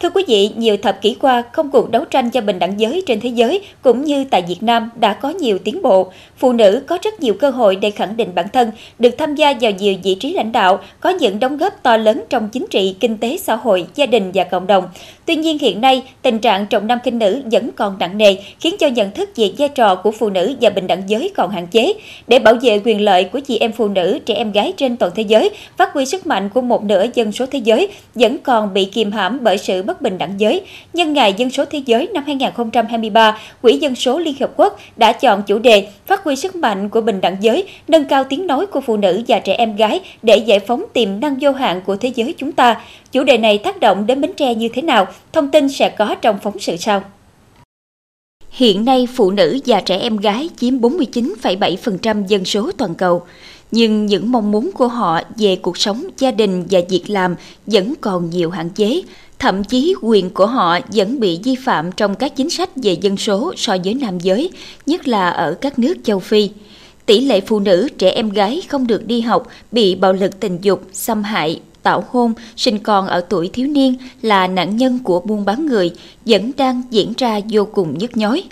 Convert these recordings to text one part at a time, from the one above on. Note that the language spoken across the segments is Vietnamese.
Thưa quý vị, nhiều thập kỷ qua, công cuộc đấu tranh cho bình đẳng giới trên thế giới cũng như tại Việt Nam đã có nhiều tiến bộ. Phụ nữ có rất nhiều cơ hội để khẳng định bản thân, được tham gia vào nhiều vị trí lãnh đạo, có những đóng góp to lớn trong chính trị, kinh tế, xã hội, gia đình và cộng đồng. Tuy nhiên hiện nay, tình trạng trọng nam khinh nữ vẫn còn nặng nề, khiến cho nhận thức về vai trò của phụ nữ và bình đẳng giới còn hạn chế. Để bảo vệ quyền lợi của chị em phụ nữ, trẻ em gái trên toàn thế giới, phát huy sức mạnh của một nửa dân số thế giới vẫn còn bị kìm hãm bởi sự bất bình đẳng giới. Nhân ngày dân số thế giới năm 2023, Quỹ Dân số Liên Hợp Quốc đã chọn chủ đề phát huy sức mạnh của bình đẳng giới, nâng cao tiếng nói của phụ nữ và trẻ em gái để giải phóng tiềm năng vô hạn của thế giới chúng ta. Chủ đề này tác động đến Bến Tre như thế nào? Thông tin sẽ có trong phóng sự sau. Hiện nay, phụ nữ và trẻ em gái chiếm 49,7% dân số toàn cầu. Nhưng những mong muốn của họ về cuộc sống, gia đình và việc làm vẫn còn nhiều hạn chế. Thậm chí quyền của họ vẫn bị vi phạm trong các chính sách về dân số so với nam giới, nhất là ở các nước châu Phi. Tỷ lệ phụ nữ, trẻ em gái không được đi học, bị bạo lực tình dục, xâm hại, tảo hôn, sinh con ở tuổi thiếu niên là nạn nhân của buôn bán người vẫn đang diễn ra vô cùng nhức nhối.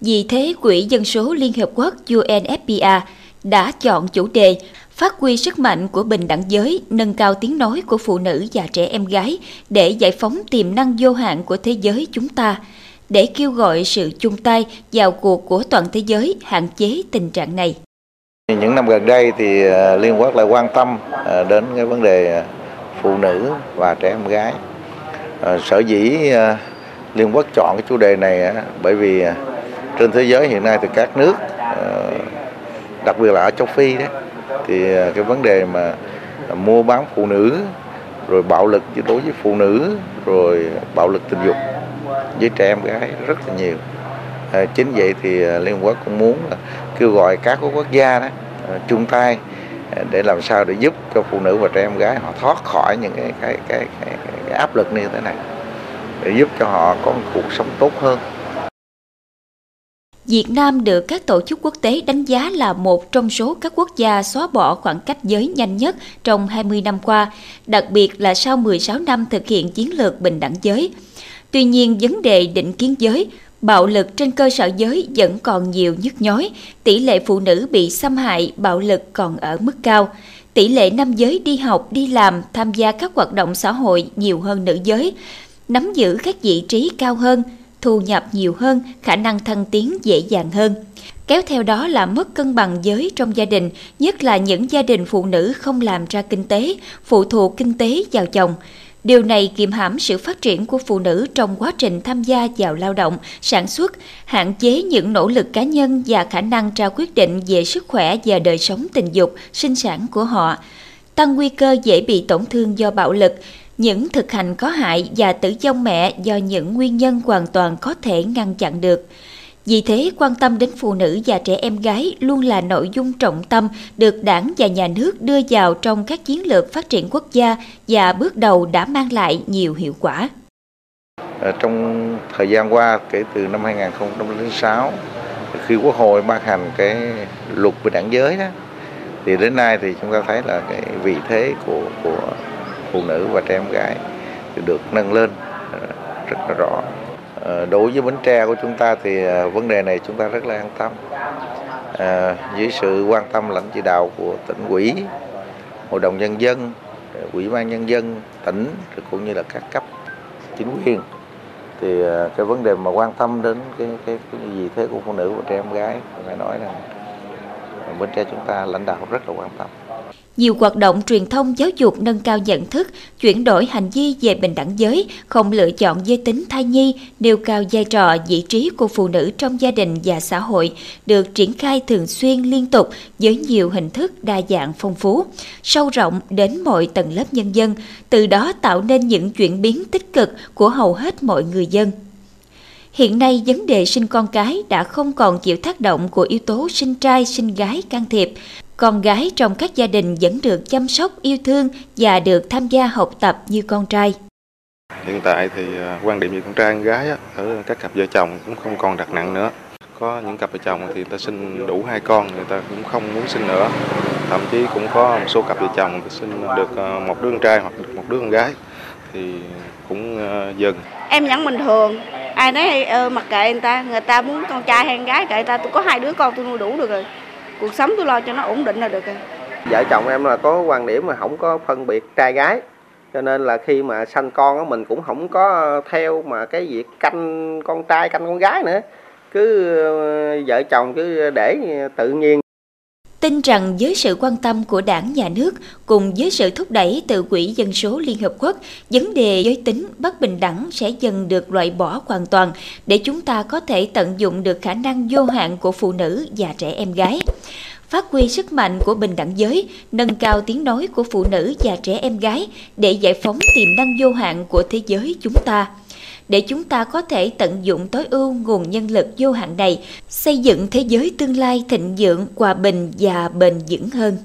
Vì thế, Quỹ Dân số Liên Hợp Quốc UNFPA đã chọn chủ đề phát huy sức mạnh của bình đẳng giới, nâng cao tiếng nói của phụ nữ và trẻ em gái để giải phóng tiềm năng vô hạn của thế giới chúng ta, để kêu gọi sự chung tay vào cuộc của toàn thế giới hạn chế tình trạng này. Những năm gần đây thì ờ, Liên Quốc lại quan tâm ờ, đến cái vấn đề ờ, phụ nữ và trẻ em gái. Sở dĩ Liên Quốc chọn cái chủ đề này bởi vì trên thế giới hiện nay thì các nước đặc biệt là ở châu Phi đấy thì à, cái vấn đề mà mua bán phụ nữ rồi bạo lực đối với phụ nữ rồi bạo lực tình dục với trẻ em gái rất là nhiều. À, chính vậy thì à, liên quốc cũng muốn kêu gọi các quốc gia đó à, chung tay để làm sao để giúp cho phụ nữ và trẻ em gái họ thoát khỏi những cái cái cái, cái, cái áp lực như thế này để giúp cho họ có một cuộc sống tốt hơn. Việt Nam được các tổ chức quốc tế đánh giá là một trong số các quốc gia xóa bỏ khoảng cách giới nhanh nhất trong 20 năm qua, đặc biệt là sau 16 năm thực hiện chiến lược bình đẳng giới. Tuy nhiên, vấn đề định kiến giới, bạo lực trên cơ sở giới vẫn còn nhiều nhức nhối, tỷ lệ phụ nữ bị xâm hại, bạo lực còn ở mức cao. Tỷ lệ nam giới đi học, đi làm, tham gia các hoạt động xã hội nhiều hơn nữ giới, nắm giữ các vị trí cao hơn – thu nhập nhiều hơn, khả năng thăng tiến dễ dàng hơn. Kéo theo đó là mất cân bằng giới trong gia đình, nhất là những gia đình phụ nữ không làm ra kinh tế, phụ thuộc kinh tế vào chồng. Điều này kiềm hãm sự phát triển của phụ nữ trong quá trình tham gia vào lao động, sản xuất, hạn chế những nỗ lực cá nhân và khả năng ra quyết định về sức khỏe và đời sống tình dục, sinh sản của họ, tăng nguy cơ dễ bị tổn thương do bạo lực, những thực hành có hại và tử vong mẹ do những nguyên nhân hoàn toàn có thể ngăn chặn được. Vì thế, quan tâm đến phụ nữ và trẻ em gái luôn là nội dung trọng tâm được đảng và nhà nước đưa vào trong các chiến lược phát triển quốc gia và bước đầu đã mang lại nhiều hiệu quả. Ờ, trong thời gian qua, kể từ năm 2006, khi Quốc hội ban hành cái luật về đảng giới đó, thì đến nay thì chúng ta thấy là cái vị thế của của phụ nữ và trẻ em gái thì được nâng lên ờ, rất là rõ. Ờ, đối với bến tre của chúng ta thì ờ, vấn đề này chúng ta rất là an tâm. À, dưới sự quan tâm lãnh chỉ đạo của tỉnh ủy hội đồng nhân dân ủy ban nhân dân tỉnh cũng như là các cấp chính quyền thì cái vấn đề mà quan tâm đến cái cái, cái gì thế của phụ nữ và trẻ em gái phải nói rằng bến tre chúng ta lãnh đạo rất là quan tâm nhiều hoạt động truyền thông giáo dục nâng cao nhận thức, chuyển đổi hành vi về bình đẳng giới, không lựa chọn giới tính thai nhi, nêu cao vai trò vị trí của phụ nữ trong gia đình và xã hội được triển khai thường xuyên liên tục với nhiều hình thức đa dạng phong phú, sâu rộng đến mọi tầng lớp nhân dân, từ đó tạo nên những chuyển biến tích cực của hầu hết mọi người dân. Hiện nay, vấn đề sinh con cái đã không còn chịu tác động của yếu tố sinh trai, sinh gái can thiệp, con gái trong các gia đình vẫn được chăm sóc yêu thương và được tham gia học tập như con trai. Hiện tại thì à, quan điểm về con trai con gái ở các cặp vợ chồng cũng không còn đặt nặng nữa. Có những cặp vợ chồng thì người ta sinh đủ hai con, người ta cũng không muốn sinh nữa. Thậm chí cũng có một số cặp vợ chồng thì sinh được à, một đứa con trai hoặc được một đứa con gái. Thì cũng dừng em vẫn bình thường ai nói ờ, mặc kệ người ta người ta muốn con trai hay con gái kệ người ta tôi có hai đứa con tôi nuôi đủ được rồi cuộc sống tôi lo cho nó ổn định là được rồi. Vợ chồng em là có quan điểm mà không có phân biệt trai gái, cho nên là khi mà sanh con á, mình cũng không có theo mà cái việc canh con trai canh con gái nữa. Cứ ờ, vợ chồng cứ để tự nhiên tin rằng với sự quan tâm của đảng nhà nước cùng với sự thúc đẩy từ Quỹ Dân số Liên Hợp Quốc, vấn đề giới tính bất bình đẳng sẽ dần được loại bỏ hoàn toàn để chúng ta có thể tận dụng được khả năng vô hạn của phụ nữ và trẻ em gái. Phát huy sức mạnh của bình đẳng giới, nâng cao tiếng nói của phụ nữ và trẻ em gái để giải phóng tiềm năng vô hạn của thế giới chúng ta để chúng ta có thể tận dụng tối ưu nguồn nhân lực vô hạn này, xây dựng thế giới tương lai thịnh vượng, hòa bình và bền vững hơn.